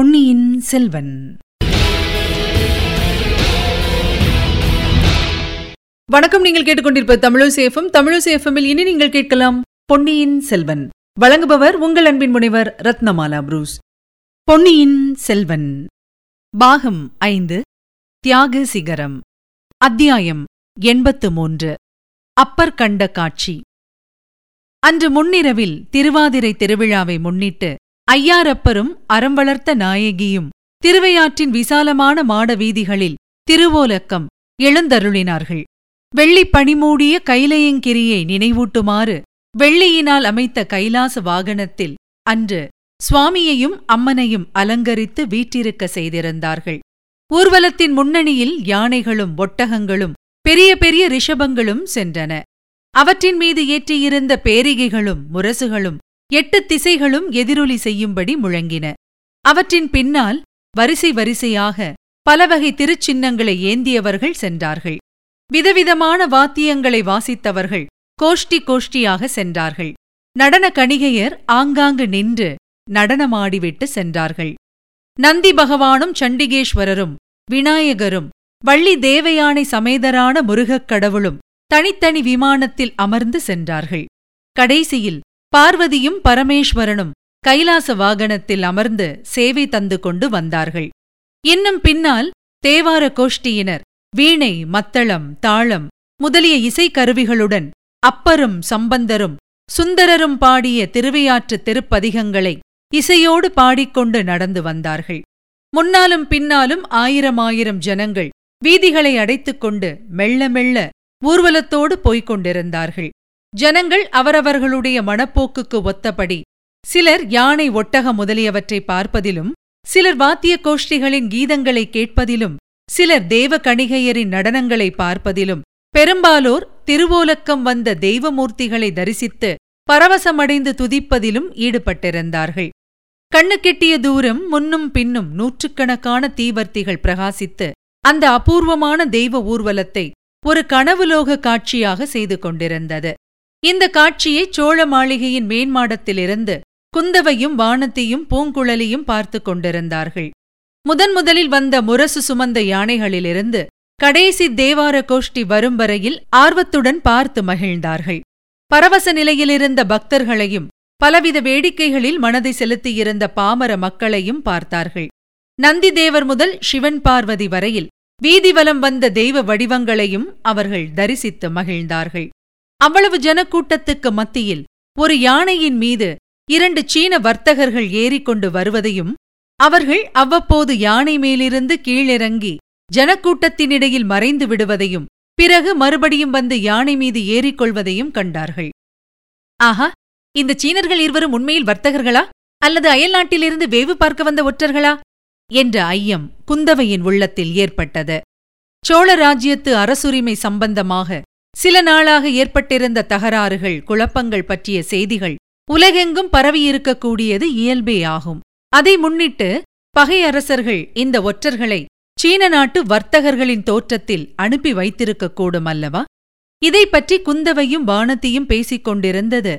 பொன்னியின் செல்வன். வணக்கம் நீங்கள் கேட்டுக்கொண்டிருப்ப தமிழசேஃபம் தமிழசேஃபமில் இனி நீங்கள் கேட்கலாம் பொன்னியின் செல்வன். வழங்குபவர் உங்கள் அன்பின் முனைவர் ரத்னமாலா புரூஸ். பொன்னியின் செல்வன். பாகம் ஐந்து தியாக சிகரம். அத்தியாயம் எண்பத்து மூன்று. அப்பர் கண்ட காட்சி. அன்று முன்னிரவில் திருவாதிரை திருவிழாவை முன்னிட்டு ஐயாரப்பரும் அறம் வளர்த்த நாயகியும் திருவையாற்றின் விசாலமான மாட வீதிகளில் திருவோலக்கம் எழுந்தருளினார்கள். வெள்ளிப் பனிமூடிய கைலையங்கிரியை நினைவூட்டுமாறு வெள்ளியினால் அமைத்த கைலாச வாகனத்தில் அன்று சுவாமியையும் அம்மனையும் அலங்கரித்து வீற்றிருக்க செய்திருந்தார்கள். ஊர்வலத்தின் முன்னணியில் யானைகளும் ஒட்டகங்களும் பெரிய பெரிய ரிஷபங்களும் சென்றன. அவற்றின் மீது ஏற்றியிருந்த பேரிகைகளும் முரசுகளும் எட்டு திசைகளும் எதிரொலி செய்யும்படி முழங்கின. அவற்றின் பின்னால் வரிசை வரிசையாக பலவகை திருச்சின்னங்களை ஏந்தியவர்கள் சென்றார்கள். விதவிதமான வாத்தியங்களை வாசித்தவர்கள் கோஷ்டி கோஷ்டியாக சென்றார்கள். நடன கணிகையர் ஆங்காங்கு நின்று நடனமாடிவிட்டு சென்றார்கள். நந்தி பகவானும் சண்டிகேஸ்வரரும் விநாயகரும் வள்ளி தேவயானை சமேதரான முருகக் கடவுளும் தனித்தனி விமானத்தில் அமர்ந்து சென்றார்கள். கடைசியில் பார்வதியும் பரமேஸ்வரனும் கைலாச வாகனத்தில் அமர்ந்து சேவை தந்து கொண்டு வந்தார்கள். இன்னும் பின்னால் தேவார கோஷ்டியினர் வீணை மத்தளம் தாளம் முதலிய இசைக்கருவிகளுடன் அப்பரும் சம்பந்தரும் சுந்தரரும் பாடிய திருவையாற்று திருப்பதிகங்களை இசையோடு பாடிக்கொண்டு நடந்து வந்தார்கள். முன்னாலும் பின்னாலும் ஆயிரம் ஆயிரம் ஜனங்கள் வீதிகளை அடைத்துக் கொண்டு மெல்ல மெல்ல ஊர்வலத்தோடு போய்க் கொண்டிருந்தார்கள் ஜனங்கள் அவரவர்களுடைய மனப்போக்குக்கு ஒத்தபடி சிலர் யானை ஒட்டக முதலியவற்றை பார்ப்பதிலும் சிலர் வாத்திய கோஷ்டிகளின் கீதங்களை கேட்பதிலும் சிலர் தேவ கணிகையரின் நடனங்களை பார்ப்பதிலும் பெரும்பாலோர் திருவோலக்கம் வந்த தெய்வமூர்த்திகளை தரிசித்து பரவசமடைந்து துதிப்பதிலும் ஈடுபட்டிருந்தார்கள். கண்ணுக்கெட்டிய தூரம் முன்னும் பின்னும் நூற்றுக்கணக்கான தீவர்த்திகள் பிரகாசித்து அந்த அபூர்வமான தெய்வ ஊர்வலத்தை ஒரு கனவுலோக காட்சியாக செய்து கொண்டிருந்தது. இந்த காட்சியை சோழ மாளிகையின் மேன்மாடத்திலிருந்து குந்தவையும் வானத்தையும் பூங்குழலியும் பார்த்து கொண்டிருந்தார்கள். முதன் முதலில் வந்த முரசு சுமந்த யானைகளிலிருந்து கடைசி தேவார கோஷ்டி வரும் வரையில் ஆர்வத்துடன் பார்த்து மகிழ்ந்தார்கள். பரவச நிலையிலிருந்த பக்தர்களையும் பலவித வேடிக்கைகளில் மனதை செலுத்தியிருந்த பாமர மக்களையும் பார்த்தார்கள். நந்தி தேவர் முதல் சிவன் பார்வதி வரையில் வீதிவலம் வந்த தெய்வ வடிவங்களையும் அவர்கள் தரிசித்து மகிழ்ந்தார்கள். அவ்வளவு ஜனக்கூட்டத்துக்கு மத்தியில் ஒரு யானையின் மீது இரண்டு சீன வர்த்தகர்கள் ஏறிக்கொண்டு வருவதையும் அவர்கள் அவ்வப்போது யானை மேலிருந்து கீழிறங்கி ஜனக்கூட்டத்தினிடையில் மறைந்து விடுவதையும் பிறகு மறுபடியும் வந்து யானை மீது ஏறிக்கொள்வதையும் கண்டார்கள். ஆஹா இந்த சீனர்கள் இருவரும் உண்மையில் வர்த்தகர்களா? அல்லது அயல்நாட்டிலிருந்து வேவு பார்க்க வந்த ஒற்றர்களா? என்ற ஐயம் குந்தவையின் உள்ளத்தில் ஏற்பட்டது. சோழ ராஜ்யத்து அரசுரிமை சம்பந்தமாக சில நாளாக ஏற்பட்டிருந்த தகராறுகள் குழப்பங்கள் பற்றிய செய்திகள் உலகெங்கும் பரவியிருக்கக்கூடியது இயல்பே ஆகும். அதை முன்னிட்டு பகையரசர்கள் இந்த ஒற்றர்களை சீன நாட்டு வர்த்தகர்களின் தோற்றத்தில் அனுப்பி வைத்திருக்கக்கூடும் அல்லவா? இதை பற்றி குந்தவையும் வானத்தியும் பேசிக் கொண்டிருந்தது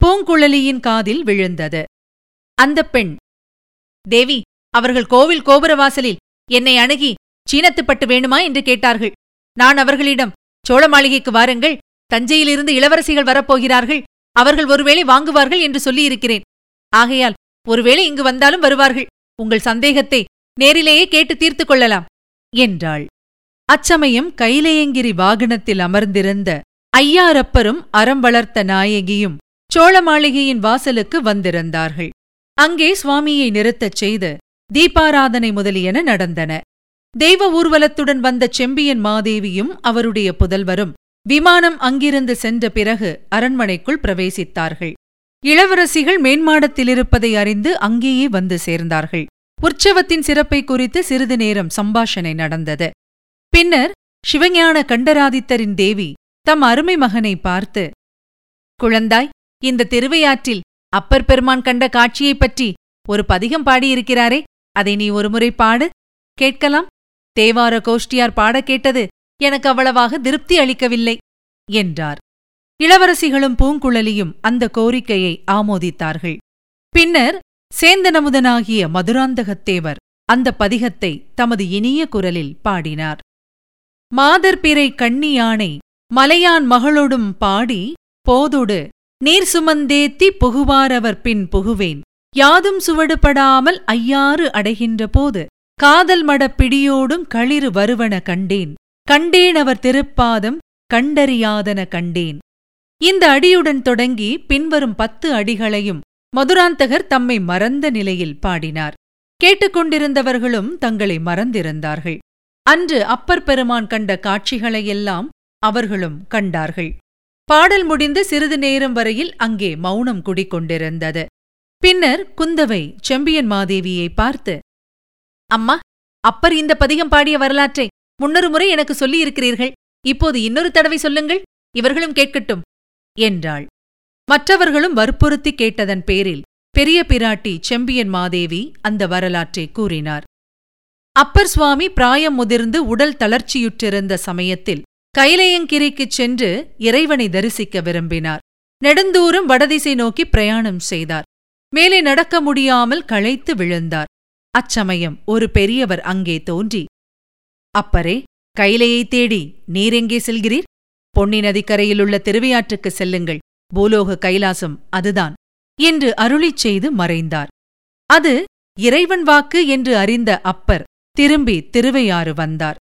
பூங்குழலியின் காதில் விழுந்தது. அந்த பெண் தேவி அவர்கள் கோவில் கோபுரவாசலில் என்னை அணுகி சீனத்துப்பட்டு வேணுமா? என்று கேட்டார்கள். நான் அவர்களிடம் சோழ மாளிகைக்கு வாருங்கள். தஞ்சையிலிருந்து இளவரசிகள் வரப்போகிறார்கள். அவர்கள் ஒருவேளை வாங்குவார்கள் என்று சொல்லியிருக்கிறேன். ஆகையால் ஒருவேளை இங்கு வந்தாலும் வருவார்கள். உங்கள் சந்தேகத்தை நேரிலேயே கேட்டு தீர்த்து கொள்ளலாம். என்றாள். அச்சமயம் கைலேயங்கிரி வாகனத்தில் அமர்ந்திருந்த ஐயாரப்பரும் அறம் வளர்த்த நாயகியும் சோழ மாளிகையின் வாசலுக்கு வந்திருந்தார்கள். அங்கே சுவாமியை நிறுத்தச் செய்து தீபாராதனை முதலியன நடந்தன. தெய்வ ஊர்வலத்துடன் வந்த செம்பியன் மாதேவியும் அவருடைய புதல்வரும் விமானம் அங்கிருந்து சென்ற பிறகு அரண்மனைக்குள் பிரவேசித்தார்கள். இளவரசிகள் மேன்மாடத்திலிருப்பதை அறிந்து அங்கேயே வந்து சேர்ந்தார்கள். உற்சவத்தின் சிறப்பை குறித்து சிறிது நேரம் சம்பாஷணை நடந்தது. பின்னர் சிவஞான கண்டராதித்தரின் தேவி தம் அருமை மகனை பார்த்து குழந்தாய் இந்த திருவையாற்றில் அப்பர் பெருமான் கண்ட காட்சியைப் பற்றி ஒரு பதிகம் பாடியிருக்கிறாரே. அதை நீ ஒருமுறை பாடு. கேட்கலாம்? தேவார கோஷ்டியார் பாடக் கேட்டது எனக்கு அவ்வளவாக திருப்தி அளிக்கவில்லை என்றார். இளவரசிகளும் பூங்குழலியும் அந்த கோரிக்கையை ஆமோதித்தார்கள். பின்னர் சேந்தனமுதனாகிய மதுராந்தகத்தேவர் அந்த பதிகத்தை தமது இனிய குரலில் பாடினார். மாதர்பிறை கண்ணியானை மலையான் மகளொடும் பாடி போதொடு நீர் சுமந்தேத்தி புகுவாரவர் பின் புகுவேன். யாதும் சுவடுபடாமல் ஐயாறு அடைகின்ற போது காதல் மடப் பிடியோடும் களிறு வருவன கண்டேன். கண்டேன் அவர் திருப்பாதம் கண்டறியாதன கண்டேன். இந்த அடியுடன் தொடங்கி பின்வரும் பத்து அடிகளையும் மதுராந்தகர் தம்மை மறந்த நிலையில் பாடினார். கேட்டுக்கொண்டிருந்தவர்களும் தங்களை மறந்திருந்தார்கள். அன்று அப்பர் பெருமான் கண்ட காட்சிகளையெல்லாம் அவர்களும் கண்டார்கள். பாடல் முடிந்து சிறிது நேரம் வரையில் அங்கே மௌனம் குடிக்கொண்டிருந்தது. பின்னர் குந்தவை செம்பியன் மாதேவியை பார்த்து அம்மா அப்பர் இந்த பதிகம் பாடிய வரலாற்றை முன்னொரு முறை எனக்கு சொல்லியிருக்கிறீர்கள். இப்போது இன்னொரு தடவை சொல்லுங்கள் இவர்களும் கேட்கட்டும் என்றாள். மற்றவர்களும் வற்புறுத்தி கேட்டதன் பேரில் பெரிய பிராட்டி செம்பியன் மாதேவி அந்த வரலாற்றை கூறினார். அப்பர் சுவாமி பிராயம் முதிர்ந்து உடல் தளர்ச்சியுற்றிருந்த சமயத்தில் கைலையங்கிரிக்குச் சென்று இறைவனை தரிசிக்க விரும்பினார். நெடுந்தூரம் வடதிசை நோக்கி பிரயாணம் செய்தார். மேலே நடக்க முடியாமல் களைத்து விழுந்தார். அச்சமயம் ஒரு பெரியவர் அங்கே தோன்றி அப்பரே கைலையைத் தேடி நீரெங்கே செல்கிறீர்? பொன்னி நதிக்கரையிலுள்ள திருவையாற்றுக்கு செல்லுங்கள். பூலோக கைலாசம் அதுதான் என்று அருளிச் செய்து மறைந்தார். அது இறைவன் வாக்கு என்று அறிந்த அப்பர் திரும்பி திருவையாறு வந்தார்.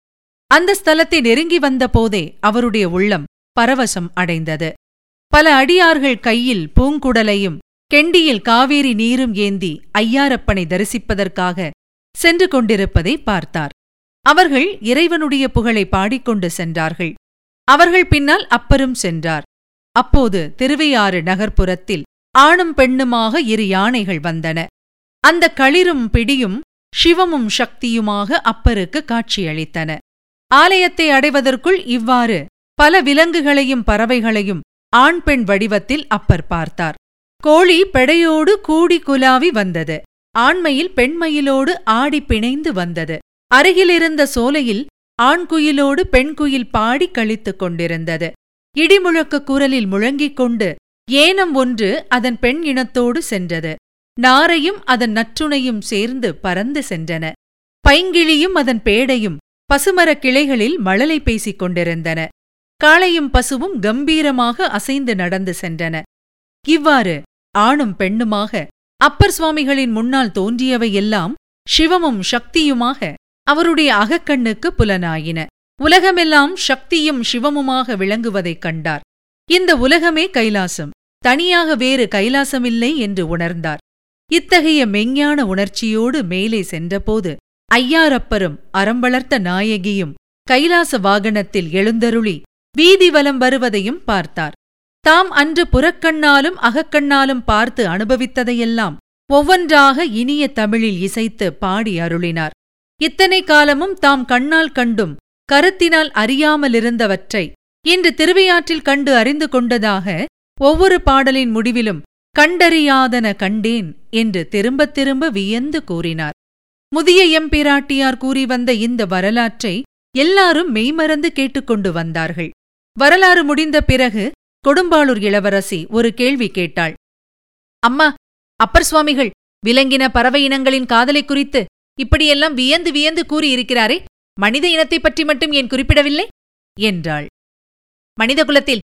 அந்த ஸ்தலத்தை நெருங்கி வந்தபோதே அவருடைய உள்ளம் பரவசம் அடைந்தது. பல அடியார்கள் கையில் பூங்குடலையும் கெண்டியில் காவேரி நீரும் ஏந்தி ஐயாரப்பனை தரிசிப்பதற்காக சென்று கொண்டிருப்பதை பார்த்தார். அவர்கள் இறைவனுடைய புகழை பாடிக்கொண்டு சென்றார்கள். அவர்கள் பின்னால் அப்பரும் சென்றார். அப்போது திருவையாறு நகர்ப்புறத்தில் ஆணும் பெண்ணுமாக இரு யானைகள் வந்தன. அந்த களிரும் பிடியும் சிவமும் சக்தியுமாக அப்பருக்கு காட்சியளித்தன. ஆலயத்தை அடைவதற்குள் இவ்வாறு பல விலங்குகளையும் பறவைகளையும் ஆண் பெண் வடிவத்தில் அப்பர் பார்த்தார். கோழி பெடையோடு கூடி குலாவி வந்தது. ஆண்மையில் பெண்மயிலோடு ஆடி பிணைந்து வந்தது. அருகிலிருந்த சோலையில் ஆண்குயிலோடு பெண்குயில் பாடி கழித்துக் கொண்டிருந்தது. இடிமுழக்க குரலில் முழங்கிக் கொண்டு ஏனம் ஒன்று அதன் பெண் இனத்தோடு சென்றது. நாரையும் அதன் நற்றுணையும் சேர்ந்து பறந்து சென்றன. பைங்கிழியும் அதன் பேடையும் பசுமரக் கிளைகளில் மழலை பேசிக் கொண்டிருந்தன. காளையும் பசுவும் கம்பீரமாக அசைந்து நடந்து சென்றன. இவ்வாறு ஆணும் பெண்ணுமாக அப்பர் சுவாமிகளின் முன்னால் தோன்றியவை எல்லாம் சிவமும் சக்தியுமாக அவருடைய அகக்கண்ணுக்கு புலனாயின. உலகமெல்லாம் சக்தியும் சிவமுமாக விளங்குவதைக் கண்டார். இந்த உலகமே கைலாசம். தனியாக வேறு கைலாசமில்லை என்று உணர்ந்தார். இத்தகைய மெஞ்ஞான உணர்ச்சியோடு மேலே சென்றபோது ஐயாரப்பரும் அறம்பளர்த்த நாயகியும் கைலாச வாகனத்தில் எழுந்தருளி வீதி வலம் வருவதையும் பார்த்தார். தாம் அன்று புறக்கண்ணாலும் அகக்கண்ணாலும் பார்த்து அனுபவித்ததையெல்லாம் ஒவ்வொன்றாக இனிய தமிழில் இசைத்து பாடி அருளினார். இத்தனை காலமும் தாம் கண்ணால் கண்டும் கருத்தினால் அறியாமலிருந்தவற்றை இன்று திருவையாற்றில் கண்டு அறிந்து கொண்டதாக ஒவ்வொரு பாடலின் முடிவிலும் கண்டறியாதன கண்டேன் என்று திரும்பத் திரும்ப வியந்து கூறினார். முதிய எம்பிராட்டியார் கூறி வந்த இந்த வரலாற்றை எல்லாரும் மெய்மறந்து கேட்டுக்கொண்டு வந்தார்கள். வரலாறு முடிந்த பிறகு கொடும்பாளூர் இளவரசி ஒரு கேள்வி கேட்டாள். அம்மா அப்பர் சுவாமிகள் விலங்கின பறவை இனங்களின் காதலை குறித்து இப்படியெல்லாம் வியந்து வியந்து கூறியிருக்கிறாரே மனித இனத்தைப் பற்றி மட்டும் ஏன் குறிப்பிடவில்லை? என்றாள். மனித குலத்தில்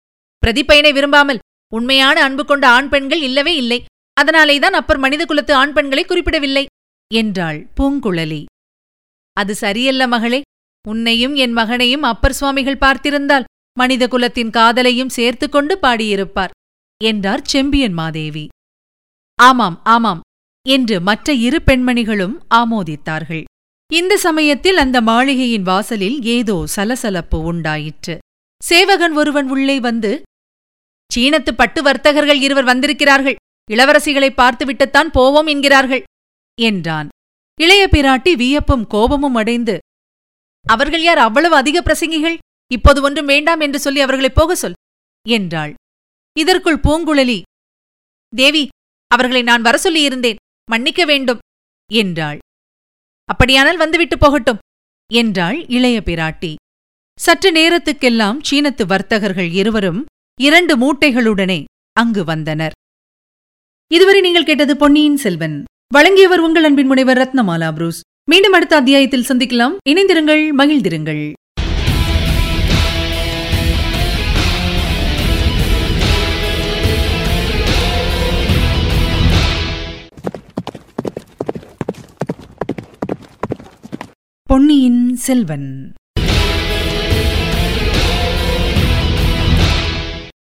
பிரதிப்பயனை விரும்பாமல் உண்மையான அன்பு கொண்ட ஆண் பெண்கள் இல்லவே இல்லை. அதனாலேதான் அப்பர் மனித குலத்து ஆண் பெண்களை குறிப்பிடவில்லை என்றாள் பூங்குழலி. அது சரியல்ல மகளே. உன்னையும் என் மகனையும் அப்பர் சுவாமிகள் பார்த்திருந்தால் மனித குலத்தின் காதலையும் சேர்த்துக் கொண்டு பாடியிருப்பார் என்றார் செம்பியன் மாதேவி. ஆமாம் ஆமாம் என்று மற்ற இரு பெண்மணிகளும் ஆமோதித்தார்கள். இந்த சமயத்தில் அந்த மாளிகையின் வாசலில் ஏதோ சலசலப்பு உண்டாயிற்று. சேவகன் ஒருவன் உள்ளே வந்து சீனத்து பட்டு வர்த்தகர்கள் இருவர் வந்திருக்கிறார்கள். இளவரசிகளை பார்த்துவிட்டுத்தான் போவோம் என்கிறார்கள் என்றான். இளைய பிராட்டி வியப்பும் கோபமும் அடைந்து அவர்கள் யார் அவ்வளவு அதிக பிரசங்கிகள்? இப்போது ஒன்றும் வேண்டாம் என்று சொல்லி அவர்களை போக சொல் என்றாள். இதற்குள் பூங்குழலி தேவி அவர்களை நான் வர சொல்லியிருந்தேன் மன்னிக்க வேண்டும் என்றாள். அப்படியானால் வந்துவிட்டு போகட்டும் என்றாள் இளைய பிராட்டி. சற்று நேரத்துக்கெல்லாம் சீனத்து வர்த்தகர்கள் இருவரும் இரண்டு மூட்டைகளுடனே அங்கு வந்தனர். இதுவரை நீங்கள் கேட்டது பொன்னியின் செல்வன். வழங்கியவர் உங்கள் அன்பின் முனைவர் ரத்னமாலா புரூஸ். மீண்டும் அடுத்த அத்தியாயத்தில் சந்திக்கலாம். இணைந்திருங்கள் மகிழ்ந்திருங்கள். பொன்னியின் செல்வன்.